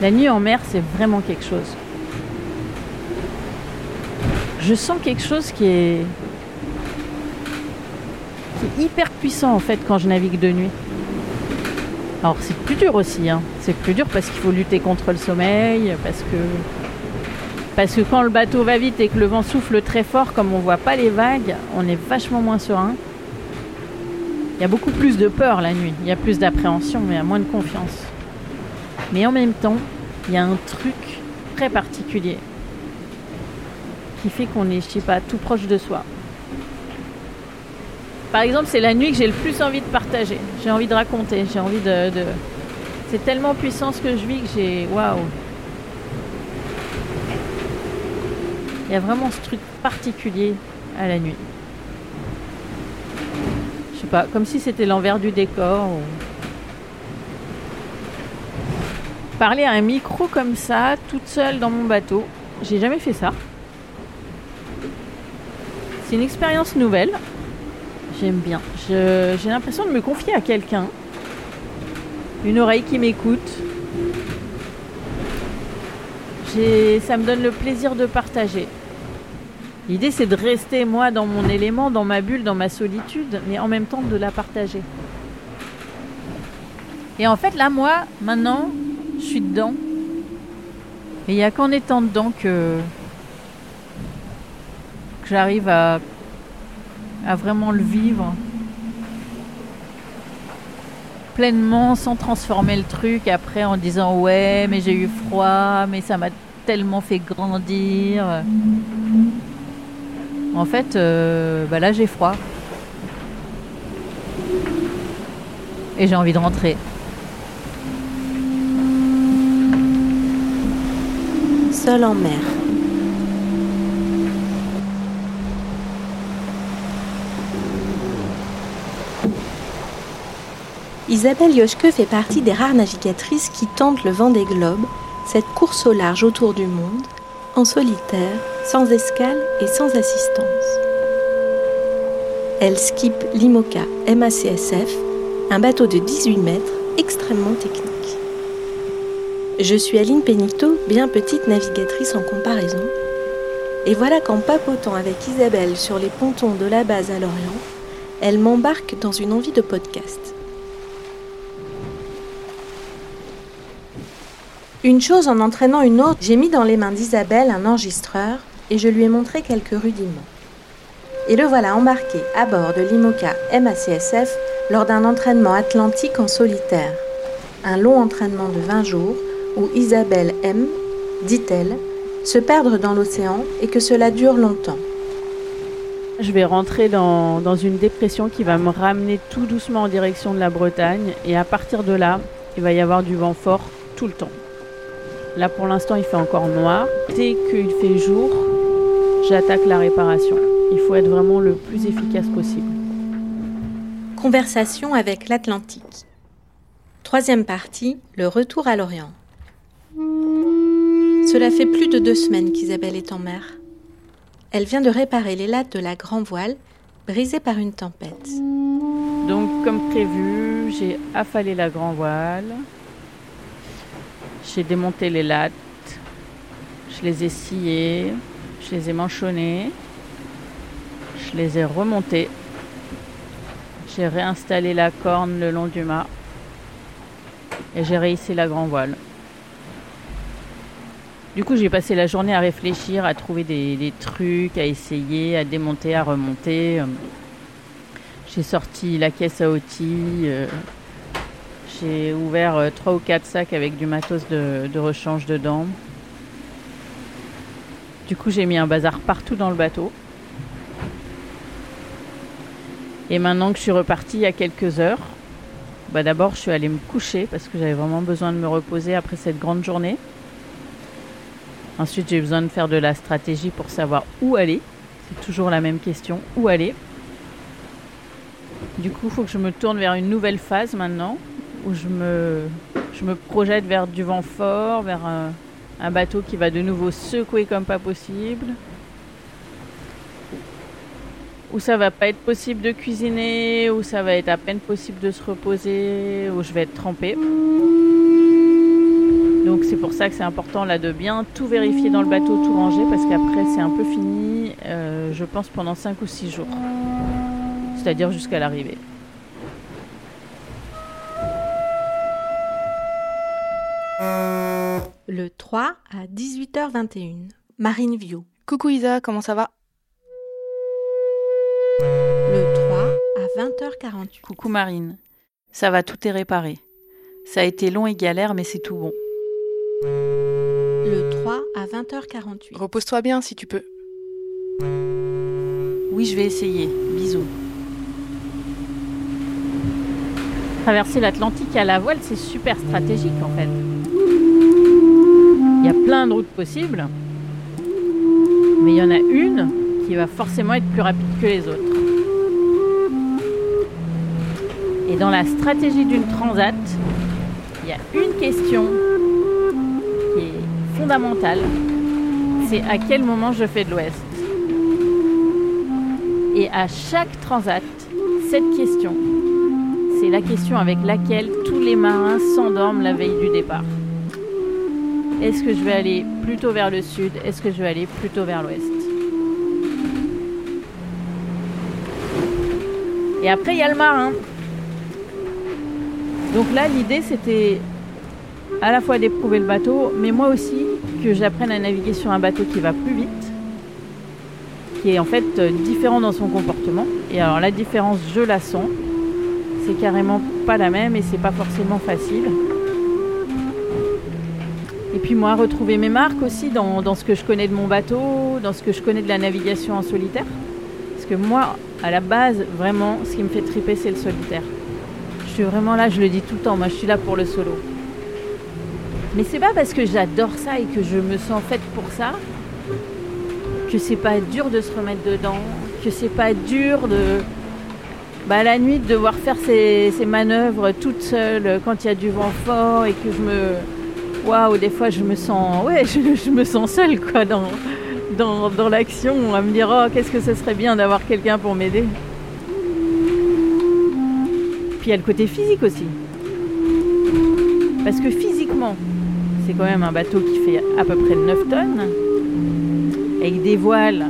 La nuit en mer, c'est vraiment quelque chose. Je sens quelque chose qui est, qui est hyper puissant en fait quand je navigue de nuit. Alors c'est plus dur aussi, hein. c'est plus dur parce qu'il faut lutter contre le sommeil, parce que parce que quand le bateau va vite et que le vent souffle très fort, comme on voit pas les vagues, on est vachement moins serein. Il y a beaucoup plus de peur la nuit, il y a plus d'appréhension, mais il y a moins de confiance. Mais en même temps, il y a un truc très particulier qui fait qu'on est, je sais pas, tout proche de soi. Par exemple, c'est la nuit que j'ai le plus envie de partager. J'ai envie de raconter, j'ai envie de. C'est tellement puissant ce que je vis que j'ai. Waouh! Il y a vraiment ce truc particulier à la nuit. Je sais pas, comme si c'était l'envers du décor. Parler à un micro comme ça, toute seule dans mon bateau, j'ai jamais fait ça. C'est une expérience nouvelle. J'aime bien. J'ai l'impression de me confier à quelqu'un. Une oreille qui m'écoute. Ça me donne le plaisir de partager. L'idée, c'est de rester, moi, dans mon élément, dans ma bulle, dans ma solitude, mais en même temps de la partager. Et en fait, là, moi, maintenant, je suis dedans. Et il n'y a qu'en étant dedans que, j'arrive à, à vraiment le vivre. Pleinement sans transformer le truc après en disant ouais mais j'ai eu froid mais ça m'a tellement fait grandir. En fait euh, bah là j'ai froid. Et j'ai envie de rentrer Seul en mer. Isabelle Yoshke fait partie des rares navigatrices qui tentent le vent des globes, cette course au large autour du monde, en solitaire, sans escale et sans assistance. Elle skippe l'IMOCA MACSF, un bateau de 18 mètres extrêmement technique. Je suis Aline Pénito, bien petite navigatrice en comparaison. Et voilà qu'en papotant avec Isabelle sur les pontons de la base à Lorient, elle m'embarque dans une envie de podcast. Une chose en entraînant une autre, j'ai mis dans les mains d'Isabelle un enregistreur et je lui ai montré quelques rudiments. Et le voilà embarqué à bord de l'IMOCA MACSF lors d'un entraînement atlantique en solitaire. Un long entraînement de 20 jours où Isabelle aime, dit-elle, se perdre dans l'océan et que cela dure longtemps. je vais rentrer dans, dans une dépression qui va me ramener tout doucement en direction de la Bretagne et à partir de là il va y avoir du vent fort tout le temps là pour l'instant il fait encore noir dès qu'il fait jour j'attaque la réparation il faut être vraiment le plus efficace possible Conversation avec l'Atlantique. Troisième partie, le retour à l'Orient. Cela fait plus de deux semaines qu'Isabelle est en mer. Elle vient de réparer les lattes de la grand voile, brisées par une tempête. Donc, comme prévu, j'ai affalé la grand voile. J'ai démonté les lattes. Je les ai sciées. Je les ai manchonnées. Je les ai remontées. J'ai réinstallé la corne le long du mât. Et j'ai réhissé la grand voile. Du coup, j'ai passé la journée à réfléchir, à trouver des, trucs, à essayer, à démonter, à remonter. Euh, J'ai sorti la caisse à outils. euh, J'ai ouvert euh, trois ou quatre sacs avec du matos de, de rechange dedans. Du coup, j'ai mis un bazar partout dans le bateau. Et maintenant que je suis repartie il y a quelques heures, bah d'abord je suis allée me coucher parce que j'avais vraiment besoin de me reposer après cette grande journée. Ensuite, j'ai besoin de faire de la stratégie pour savoir où aller. C'est toujours la même question, où aller Du coup, il faut que je me tourne vers une nouvelle phase maintenant, où je me, je me projette vers du vent fort, vers un, un bateau qui va de nouveau secouer comme pas possible. Où ça va pas être possible de cuisiner, où ça va être à peine possible de se reposer, où je vais être trempée. Donc c'est pour ça que c'est important là de bien tout vérifier dans le bateau, tout ranger, parce qu'après c'est un peu fini, euh, je pense pendant 5 ou 6 jours. C'est-à-dire jusqu'à l'arrivée. Le 3 à 18h21. Marine View. Coucou Isa, comment ça va? Le 3 à 20h48. Coucou Marine. Ça va, tout est réparé. Ça a été long et galère, mais c'est tout bon. Le 3 à 20h48. Repose-toi bien si tu peux. Oui, je vais essayer. Bisous. Traverser l'Atlantique à la voile, c'est super stratégique en fait. Il y a plein de routes possibles, mais il y en a une qui va forcément être plus rapide que les autres. Et dans la stratégie d'une transat, il y a une question c'est à quel moment je fais de l'ouest. Et à chaque transat, cette question, c'est la question avec laquelle tous les marins s'endorment la veille du départ. Est-ce que je vais aller plutôt vers le sud? Est-ce que je vais aller plutôt vers l'ouest? Et après, il y a le marin. Donc là, l'idée, c'était à la fois d'éprouver le bateau, mais moi aussi que j'apprenne à naviguer sur un bateau qui va plus vite, qui est en fait euh, différent dans son comportement. Et alors la différence, je la sens. C'est carrément pas la même et c'est pas forcément facile. Et puis moi, retrouver mes marques aussi dans, dans, ce que je connais de mon bateau, dans ce que je connais de la navigation en solitaire. Parce que moi, à la base, vraiment, ce qui me fait triper, c'est le solitaire. Je suis vraiment là, je le dis tout le temps, moi je suis là pour le solo. Mais c'est pas parce que j'adore ça et que je me sens faite pour ça que c'est pas dur de se remettre dedans, que c'est pas dur de bah, la nuit de devoir faire ces, manœuvres toute seule quand il y a du vent fort et que je me waouh des fois je me sens ouais je, je me sens seule quoi dans dans, dans l'action à me dire oh qu'est-ce que ce serait bien d'avoir quelqu'un pour m'aider. Puis il y a le côté physique aussi. Parce que physiquement c'est quand même un bateau qui fait à peu près 9 tonnes avec des voiles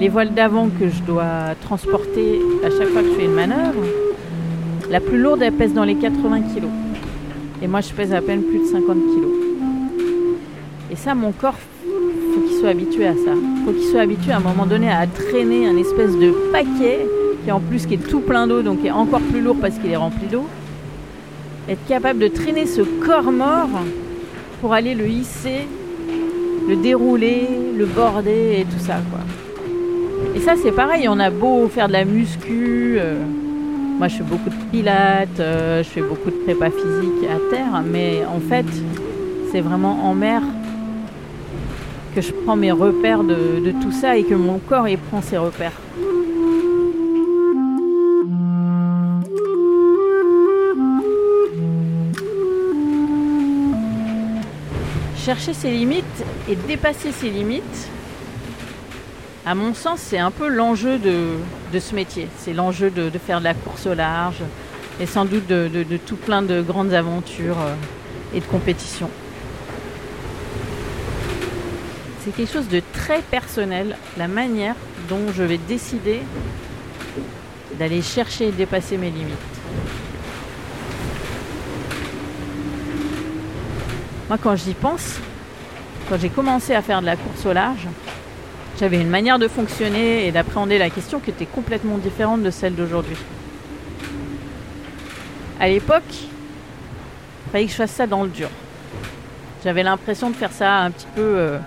les voiles d'avant que je dois transporter à chaque fois que je fais une manœuvre, la plus lourde, elle pèse dans les 80 kg. Et moi, je pèse à peine plus de 50 kg. Et ça, mon corps, faut qu'il soit habitué à ça. faut qu'il soit habitué à un moment donné à traîner un espèce de paquet qui en plus qui est tout plein d'eau, donc qui est encore plus lourd parce qu'il est rempli d'eau. Être capable de traîner ce corps mort pour aller le hisser, le dérouler, le border et tout ça. Et ça, c'est pareil, on a beau faire de la muscu. Euh, moi, je fais beaucoup de pilates, euh, je fais beaucoup de prépa physique à terre, mais en fait, c'est vraiment en mer que je prends mes repères de, de tout ça et que mon corps y prend ses repères. Chercher ses limites et dépasser ses limites, à mon sens, c'est un peu l'enjeu de, de, ce métier. C'est l'enjeu de, de, faire de la course au large et sans doute de, de tout plein de grandes aventures euh, et de compétitions. C'est quelque chose de très personnel, la manière dont je vais décider d'aller chercher et dépasser mes limites. Moi, quand j'y pense, quand j'ai commencé à faire de la course au large, j'avais une manière de fonctionner et d'appréhender la question qui était complètement différente de celle d'aujourd'hui. À l'époque, il fallait que je fasse ça dans le dur. J'avais l'impression de faire ça un petit peu, euh,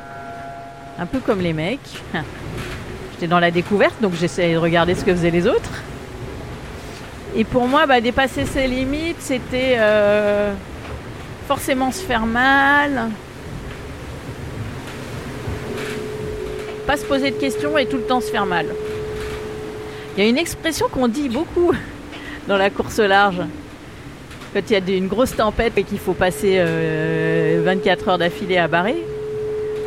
un peu comme les mecs. J'étais dans la découverte, donc j'essayais de regarder ce que faisaient les autres. Et pour moi, bah, dépasser ses limites, c'était euh, forcément se faire mal, pas se poser de questions et tout le temps se faire mal. Il y a une expression qu'on dit beaucoup dans la course large. Quand il y a une grosse tempête et qu'il faut passer euh, 24 heures d'affilée à barrer,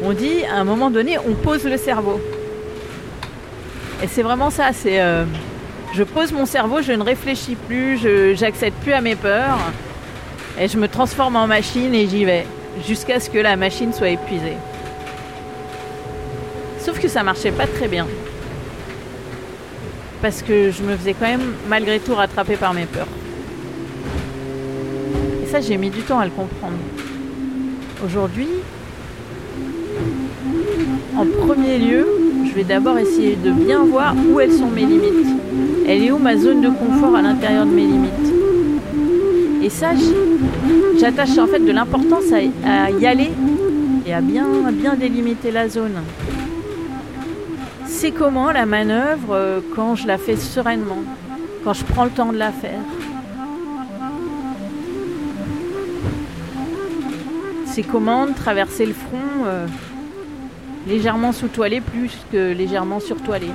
on dit à un moment donné, on pose le cerveau. Et c'est vraiment ça, c'est euh, je pose mon cerveau, je ne réfléchis plus, je j'accède plus à mes peurs et je me transforme en machine et j'y vais. jusqu'à ce que la machine soit épuisée. Sauf que ça marchait pas très bien. Parce que je me faisais quand même malgré tout rattraper par mes peurs. Et ça, j'ai mis du temps à le comprendre. Aujourd'hui, en premier lieu, je vais d'abord essayer de bien voir où elles sont mes limites. Elle est où ma zone de confort à l'intérieur de mes limites? Et ça, j'attache en fait de l'importance à, y aller et à bien, bien délimiter la zone. C'est comment la manœuvre euh, quand je la fais sereinement, quand je prends le temps de la faire? C'est comment traverser le front euh, légèrement sous-toilé plus que légèrement surtoilé?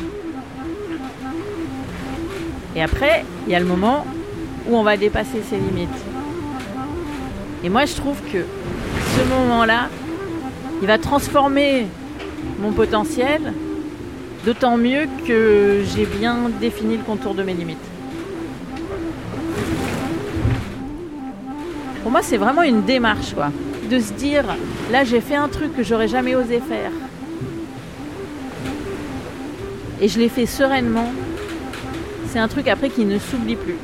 Et après, il y a le moment où on va dépasser ses limites. Et moi, je trouve que ce moment-là, il va transformer mon potentiel, d'autant mieux que j'ai bien défini le contour de mes limites. Pour moi, c'est vraiment une démarche, quoi. De se dire, là, j'ai fait un truc que j'aurais jamais osé faire. Et je l'ai fait sereinement. C'est un truc après qui ne s'oublie plus.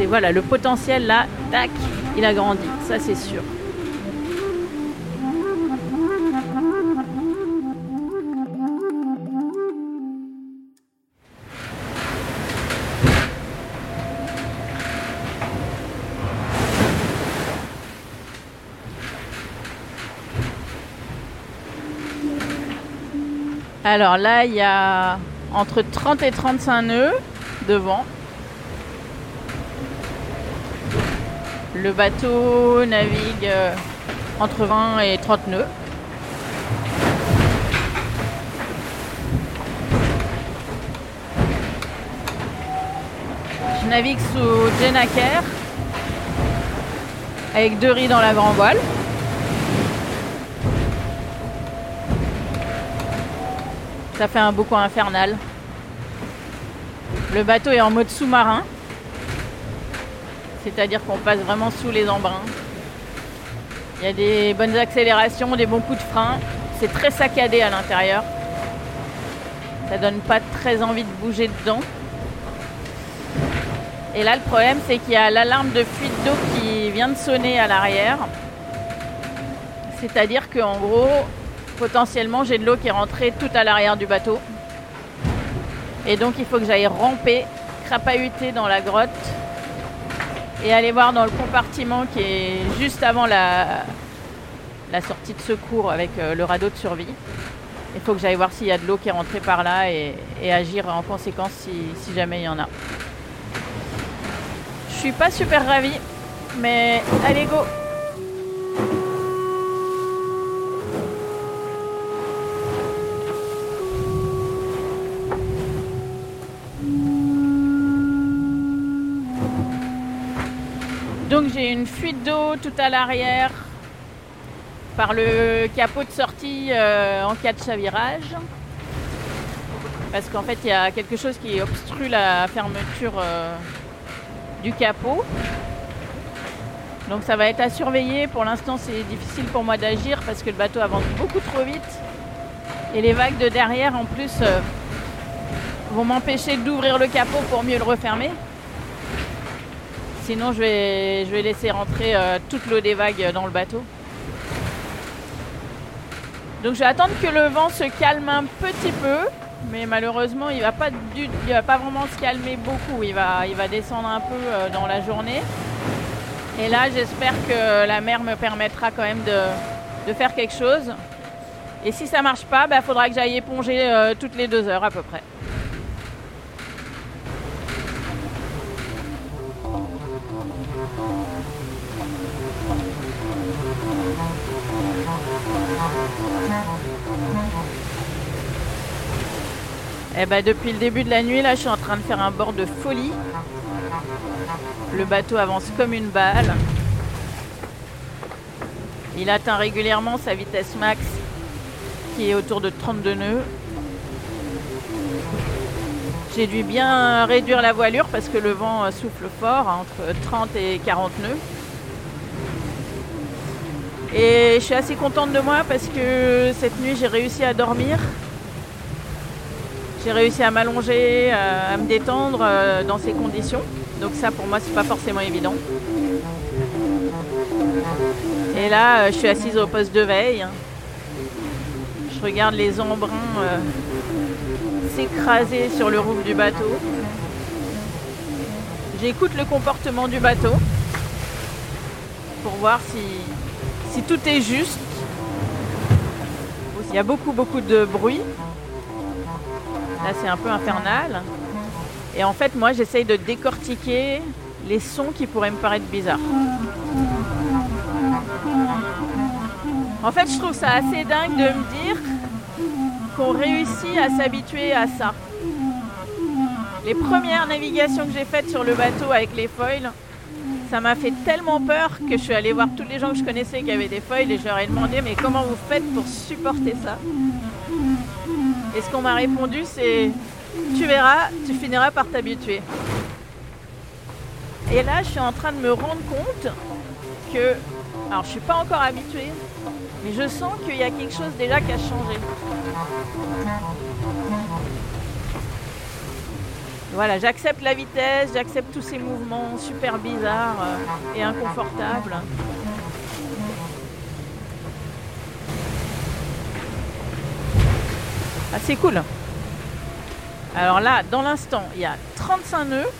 C'est voilà, le potentiel là, tac, il a grandi, ça c'est sûr. Alors là, il y a entre 30 et 35 nœuds devant. Le bateau navigue euh, entre 20 et 30 nœuds. Je navigue sous Jenaker avec deux riz dans la grand voile. Ça fait un beau coin infernal. Le bateau est en mode sous-marin. C'est-à-dire qu'on passe vraiment sous les embruns. Il y a des bonnes accélérations, des bons coups de frein. C'est très saccadé à l'intérieur. Ça donne pas très envie de bouger dedans. Et là, le problème, c'est qu'il y a l'alarme de fuite d'eau qui vient de sonner à l'arrière. C'est-à-dire qu'en gros, potentiellement j'ai de l'eau qui est rentrée tout à l'arrière du bateau. Et donc il faut que j'aille ramper, crapahuter dans la grotte et aller voir dans le compartiment qui est juste avant la, sortie de secours avec euh, le radeau de survie. Il faut que j'aille voir s'il y a de l'eau qui est rentrée par là et, agir en conséquence si, si jamais il y en a. Je suis pas super ravie, mais allez go d'eau tout à l'arrière par le capot de sortie euh, en cas de chavirage. Parce qu'en fait il y a quelque chose qui obstrue la fermeture euh, du capot. Donc ça va être à surveiller. Pour l'instant c'est difficile pour moi d'agir parce que le bateau avance beaucoup trop vite. Et les vagues de derrière en plus euh, vont m'empêcher d'ouvrir le capot pour mieux le refermer. Sinon, je vais, laisser rentrer euh, toute l'eau des vagues dans le bateau. Donc, je vais attendre que le vent se calme un petit peu. Mais malheureusement, il va, pas va pas vraiment se calmer beaucoup. Il va, il va descendre un peu euh, dans la journée. Et là, j'espère que la mer me permettra quand même de, faire quelque chose. Et si ça ne marche pas, il bah, faudra que j'aille éponger euh, toutes les deux heures à peu près. Eh ben, depuis le début de la nuit, là, je suis en train de faire un bord de folie. Le bateau avance comme une balle. Il atteint régulièrement sa vitesse max qui est autour de 32 nœuds. J'ai dû bien réduire la voilure parce que le vent souffle fort, entre 30 et 40 nœuds. Et je suis assez contente de moi parce que cette nuit j'ai réussi à dormir. J'ai réussi à m'allonger, à, me détendre euh, dans ces conditions. Donc ça pour moi c'est pas forcément évident. Et là euh, je suis assise au poste de veille. Je regarde les embruns euh, s'écraser sur le roof du bateau. J'écoute le comportement du bateau pour voir si si tout est juste, il y a beaucoup beaucoup de bruit. Là c'est un peu infernal. Et en fait moi j'essaye de décortiquer les sons qui pourraient me paraître bizarres. En fait je trouve ça assez dingue de me dire qu'on réussit à s'habituer à ça. Les premières navigations que j'ai faites sur le bateau avec les foils, ça m'a fait tellement peur que je suis allée voir tous les gens que je connaissais qui avaient des feuilles et je leur ai demandé mais comment vous faites pour supporter ça Et ce qu'on m'a répondu c'est tu verras, tu finiras par t'habituer. Et là je suis en train de me rendre compte que, alors je suis pas encore habituée, mais je sens qu'il y a quelque chose déjà qui a changé. Voilà, j'accepte la vitesse, j'accepte tous ces mouvements super bizarres euh, et inconfortables. Ah, c'est cool. Alors là, dans l'instant, il y a 35 nœuds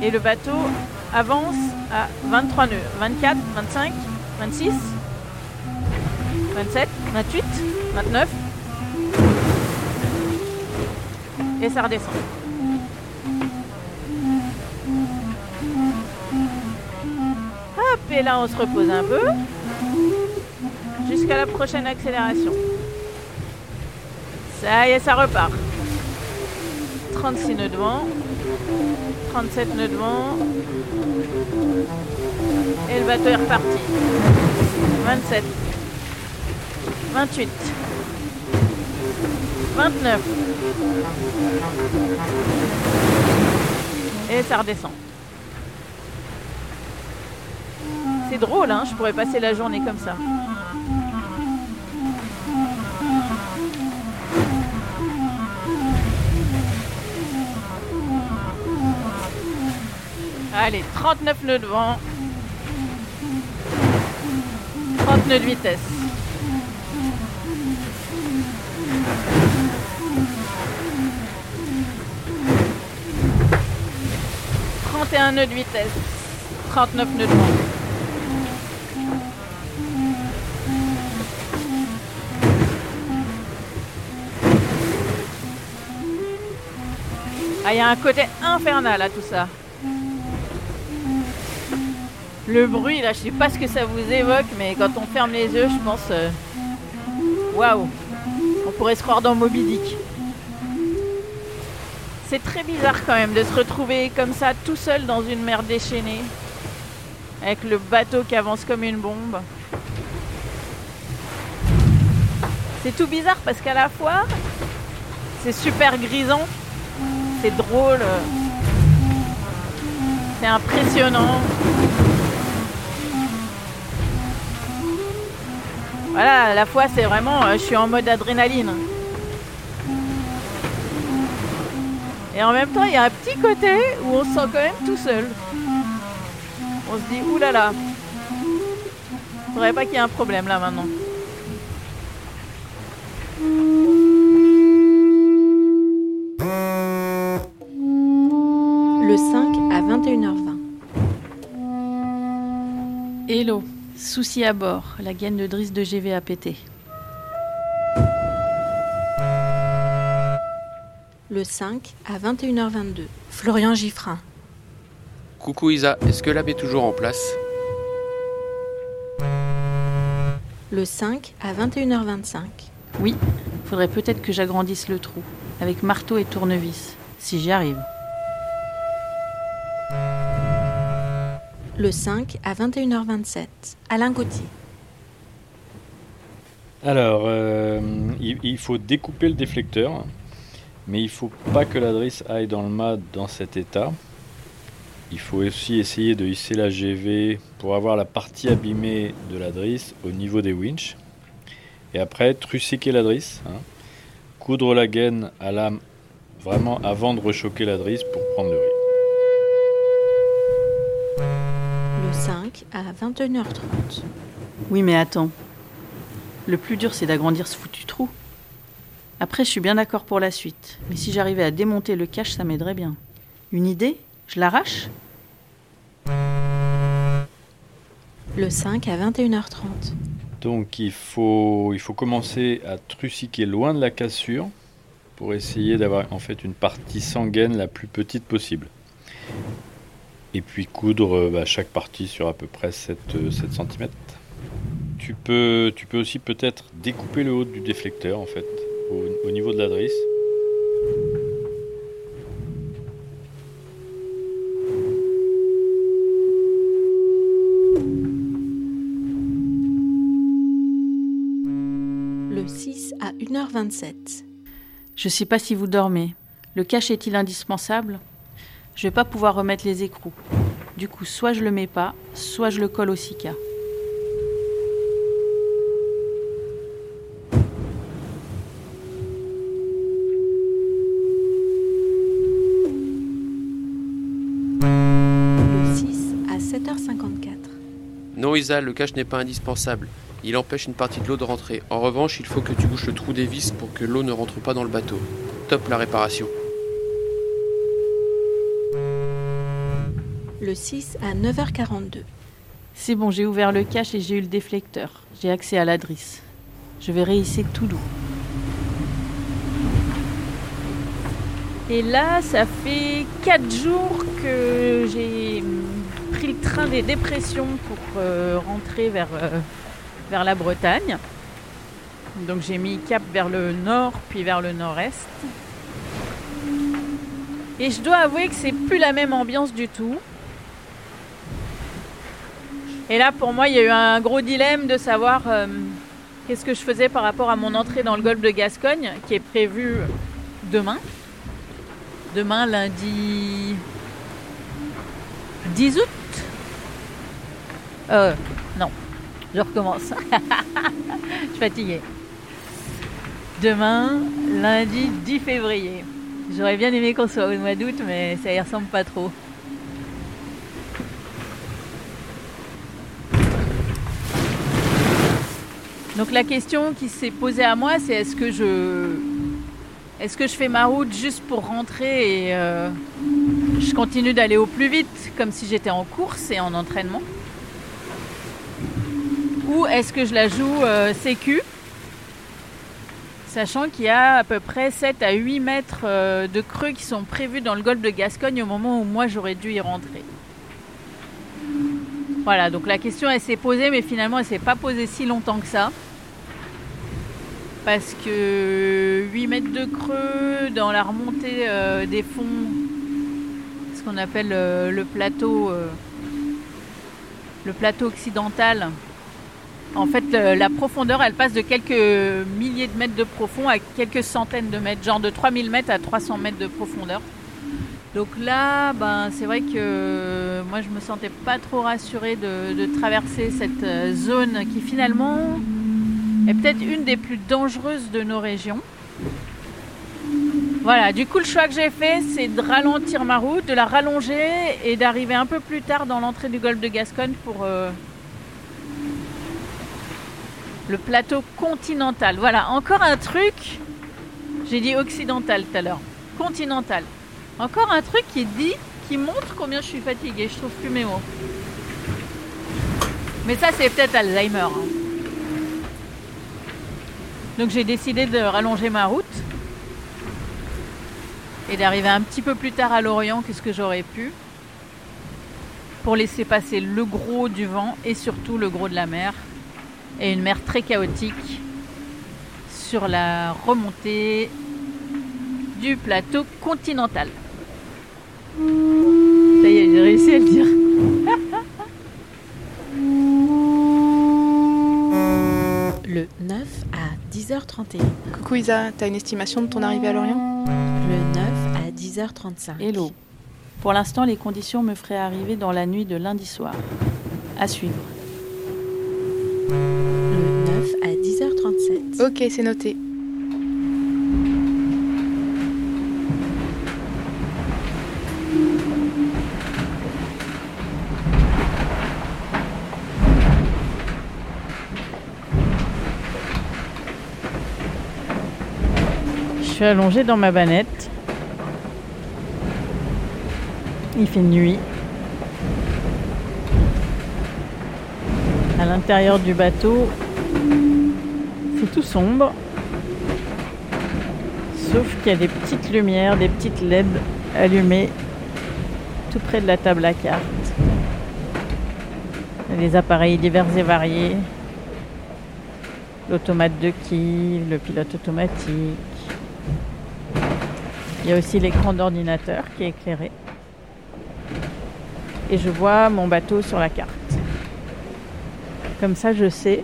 et le bateau avance à 23 nœuds. 24, 25, 26, 27, 28, 29, et ça redescend. Hop, et là on se repose un peu jusqu'à la prochaine accélération. Ça y est, ça repart. 36 nœuds devant, 37 nœuds devant, et le bateau est reparti. 27, 28, 29. Et ça redescend. C'est drôle, hein je pourrais passer la journée comme ça. Allez, 39 nœuds de vent. 30 nœuds de vitesse. 31 nœuds de vitesse, 39 nœuds de vent. Ah, il y a un côté infernal à tout ça. Le bruit, là, je sais pas ce que ça vous évoque, mais quand on ferme les yeux, je pense. Euh, waouh! On pourrait se croire dans Moby Dick c'est très bizarre quand même de se retrouver comme ça tout seul dans une mer déchaînée, avec le bateau qui avance comme une bombe. C'est tout bizarre parce qu'à la fois, c'est super grisant, c'est drôle, c'est impressionnant. Voilà, à la fois c'est vraiment, euh, je suis en mode adrénaline. Et en même temps, il y a un petit côté où on se sent quand même tout seul. On se dit, oulala, faudrait pas qu'il y ait un problème là maintenant. Le 5 à 21h20. Hello, souci à bord, la gaine de Driss de GV a pété. Le 5 à 21h22. Florian Giffrin. Coucou Isa, est-ce que l'abbé est toujours en place? Le 5 à 21h25. Oui, faudrait peut-être que j'agrandisse le trou, avec marteau et tournevis, si j'y arrive. Le 5 à 21h27. Alain Gauthier. Alors, euh, il faut découper le déflecteur mais il faut pas que la drisse aille dans le mât dans cet état. il faut aussi essayer de hisser la GV pour avoir la partie abîmée de la drisse au niveau des winches. Et après, truciquer la drisse, hein. coudre la gaine à lame vraiment avant de rechoquer la drisse pour prendre le riz. Le 5 à 21h30. Oui, mais attends. Le plus dur, c'est d'agrandir ce foutu trou. Après, je suis bien d'accord pour la suite. Mais si j'arrivais à démonter le cache, ça m'aiderait bien. Une idée? Je l'arrache? Le 5 à 21h30. Donc il faut, il faut commencer à truciquer loin de la cassure pour essayer d'avoir en fait une partie sanguine la plus petite possible. Et puis coudre euh, bah, chaque partie sur à peu près 7, 7 cm. Tu peux, tu peux aussi peut-être découper le haut du déflecteur en fait, au, au niveau de la drisse. Le 6 à 1h27. Je sais pas si vous dormez. Le cache est-il indispensable? Je vais pas pouvoir remettre les écrous. Du coup, soit je le mets pas, soit je le colle au Sika. Le cache n'est pas indispensable. Il empêche une partie de l'eau de rentrer. En revanche, il faut que tu bouches le trou des vis pour que l'eau ne rentre pas dans le bateau. Top la réparation. Le 6 à 9h42. C'est bon, j'ai ouvert le cache et j'ai eu le déflecteur. J'ai accès à la drisse. Je vais réhisser tout doux. Et là, ça fait 4 jours que j'ai le train des dépressions pour euh, rentrer vers, euh, vers la Bretagne. Donc j'ai mis cap vers le nord puis vers le nord-est. Et je dois avouer que c'est plus la même ambiance du tout. Et là, pour moi, il y a eu un gros dilemme de savoir euh, qu'est-ce que je faisais par rapport à mon entrée dans le golfe de Gascogne, qui est prévue demain. Demain, lundi 10 août. Euh, non, je recommence. je suis fatiguée. Demain, lundi 10 février. J'aurais bien aimé qu'on soit au mois d'août, mais ça y ressemble pas trop. Donc la question qui s'est posée à moi, c'est est-ce que je est-ce que je fais ma route juste pour rentrer et euh, je continue d'aller au plus vite comme si j'étais en course et en entraînement? Ou est-ce que je la joue euh, sécu Sachant qu'il y a à peu près 7 à 8 mètres euh, de creux qui sont prévus dans le golfe de Gascogne au moment où moi j'aurais dû y rentrer. Voilà, donc la question elle s'est posée, mais finalement elle s'est pas posée si longtemps que ça. Parce que 8 mètres de creux dans la remontée euh, des fonds, ce qu'on appelle euh, le plateau, euh, le plateau occidental. En fait, euh, la profondeur, elle passe de quelques milliers de mètres de profond à quelques centaines de mètres, genre de 3000 mètres à 300 mètres de profondeur. Donc là, ben, c'est vrai que moi, je me sentais pas trop rassurée de, de traverser cette euh, zone qui finalement est peut-être une des plus dangereuses de nos régions. Voilà, du coup, le choix que j'ai fait, c'est de ralentir ma route, de la rallonger et d'arriver un peu plus tard dans l'entrée du golfe de Gascogne pour euh, le plateau continental. Voilà, encore un truc. J'ai dit occidental tout à l'heure. Continental. Encore un truc qui dit, qui montre combien je suis fatiguée. Je trouve plus mes mots. Mais ça, c'est peut-être Alzheimer. hein. Donc j'ai décidé de rallonger ma route et d'arriver un petit peu plus tard à Lorient que ce que j'aurais pu pour laisser passer le gros du vent et surtout le gros de la mer et une mer très chaotique sur la remontée du plateau continental. Ça y est, j'ai réussi à le dire. Le 9 à 10h31. Coucou Isa, t'as une estimation de ton arrivée à Lorient? Le 9 à 10h35. Hello. Pour l'instant, les conditions me feraient arriver dans la nuit de lundi soir. À suivre. Le 9 à 10h37. Ok, c'est noté. Je suis allongée dans ma banette. Il fait nuit. À l'intérieur du bateau, c'est tout sombre. Sauf qu'il y a des petites lumières, des petites LED allumées tout près de la table à cartes. Il y a des appareils divers et variés. L'automate de quille, le pilote automatique. Il y a aussi l'écran d'ordinateur qui est éclairé. Et je vois mon bateau sur la carte. Comme ça, je sais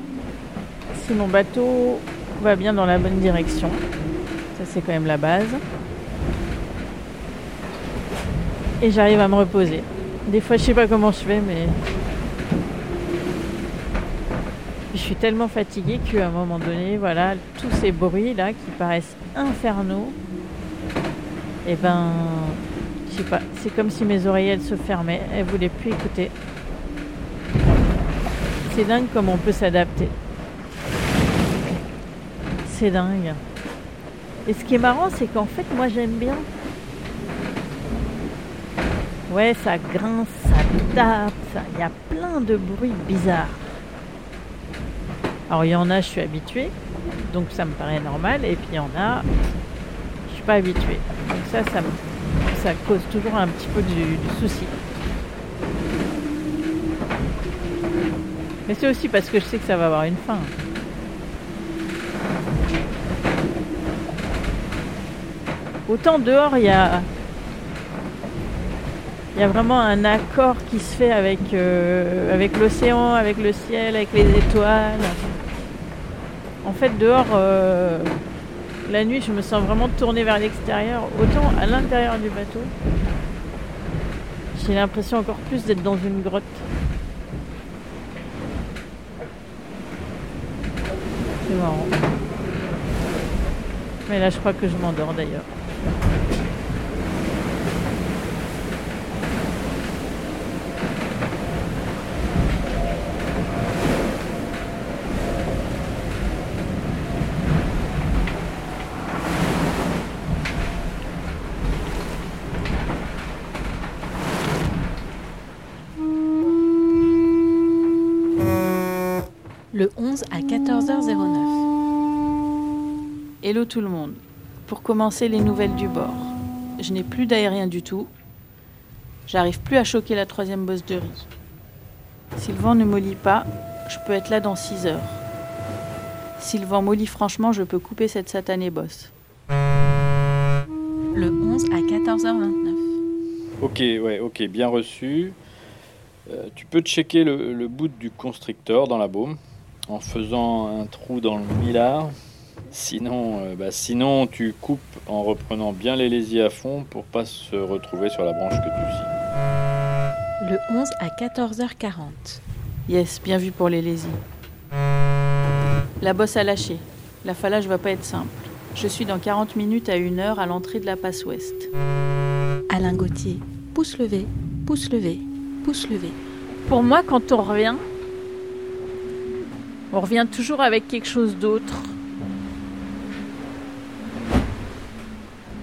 si mon bateau va bien dans la bonne direction. Ça, c'est quand même la base. Et j'arrive à me reposer. Des fois, je sais pas comment je fais, mais je suis tellement fatiguée qu'à un moment donné, voilà, tous ces bruits là qui paraissent infernaux, et ben, je sais pas, c'est comme si mes oreillettes se fermaient, elles voulaient plus écouter. C'est dingue comme on peut s'adapter. C'est dingue. Et ce qui est marrant, c'est qu'en fait, moi j'aime bien. Ouais, ça grince, ça tape, ça- il y a plein de bruits bizarres. Alors il y en a, je suis habituée, donc ça me paraît normal, et puis il y en a, je suis pas habituée. Donc ça, ça, ça cause toujours un petit peu du souci. Mais c'est aussi parce que je sais que ça va avoir une fin. Autant dehors, il y a, y a vraiment un accord qui se fait avec, euh, avec l'océan, avec le ciel, avec les étoiles. En fait, dehors, euh, la nuit, je me sens vraiment tournée vers l'extérieur. Autant à l'intérieur du bateau, j'ai l'impression encore plus d'être dans une grotte. C'est marrant. Mais là, je crois que je m'endors d'ailleurs. Le 11 à 14h09. Hello tout le monde. Pour commencer les nouvelles du bord. Je n'ai plus d'aérien du tout. J'arrive plus à choquer la troisième bosse de riz. Si le vent ne mollit pas, je peux être là dans 6 heures. Si le vent mollit franchement, je peux couper cette satanée bosse. Le 11 à 14h29. Ok, ouais, ok, bien reçu. Euh, tu peux checker le, le bout du constrictor dans la baume en faisant un trou dans le millard. Sinon, euh, bah, sinon, tu coupes en reprenant bien les lésiers à fond pour pas se retrouver sur la branche que tu scies. Le 11 à 14h40. Yes, bien vu pour les lésies. La bosse a lâché. L'affalage va pas être simple. Je suis dans 40 minutes à 1 heure à l'entrée de la passe ouest. Alain Gauthier. Pouce levé, pouce levé, pouce levé. Pour moi, quand on revient, on revient toujours avec quelque chose d'autre.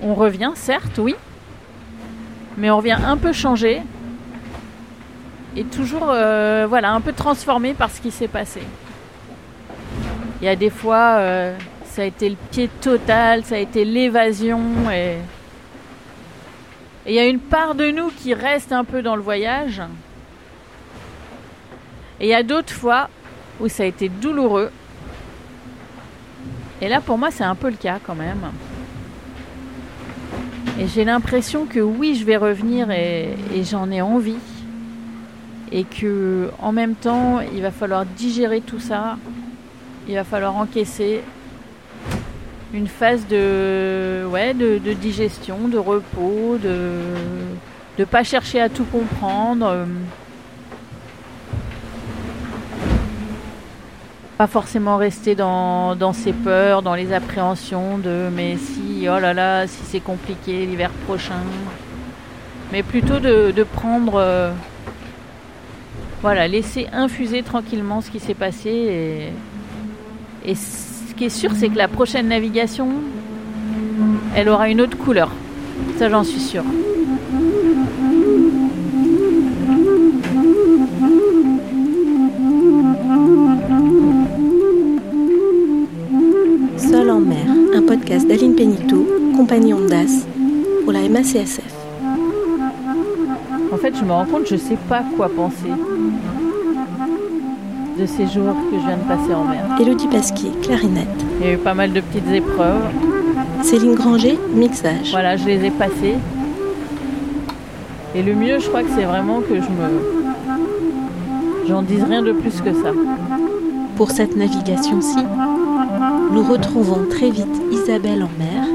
On revient, certes, oui, mais on revient un peu changé et toujours, euh, voilà, un peu transformé par ce qui s'est passé. Il y a des fois, euh, ça a été le pied total, ça a été l'évasion et et il y a une part de nous qui reste un peu dans le voyage. Et il y a d'autres fois où ça a été douloureux. Et là, pour moi, c'est un peu le cas quand même. Et j'ai l'impression que oui, je vais revenir et, j'en ai envie. Et que en même temps, il va falloir digérer tout ça. Il va falloir encaisser une phase de, ouais, de, de digestion, de repos, de, de pas chercher à tout comprendre. Pas forcément rester dans, ses peurs, dans les appréhensions de mais si, oh là là, si c'est compliqué l'hiver prochain. Mais plutôt de, prendre. euh, voilà, laisser infuser tranquillement ce qui s'est passé. Et, et ce qui est sûr, c'est que la prochaine navigation, elle aura une autre couleur. Ça, j'en suis sûre. Podcast d'Aline Pénito, compagnie Ondas, pour la MACSF. En fait, je me rends compte, je sais pas quoi penser de ces jours que je viens de passer en mer. Élodie Pasquier, clarinette. Il y a eu pas mal de petites épreuves. Céline Granger, mixage. Voilà, je les ai passées. Et le mieux, je crois que c'est vraiment que je me. J'en dise rien de plus que ça. Pour cette navigation-ci, nous retrouvons très vite Isabelle en mer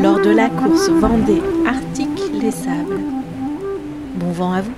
lors de la course Vendée Arctique Les Sables. Bon vent à vous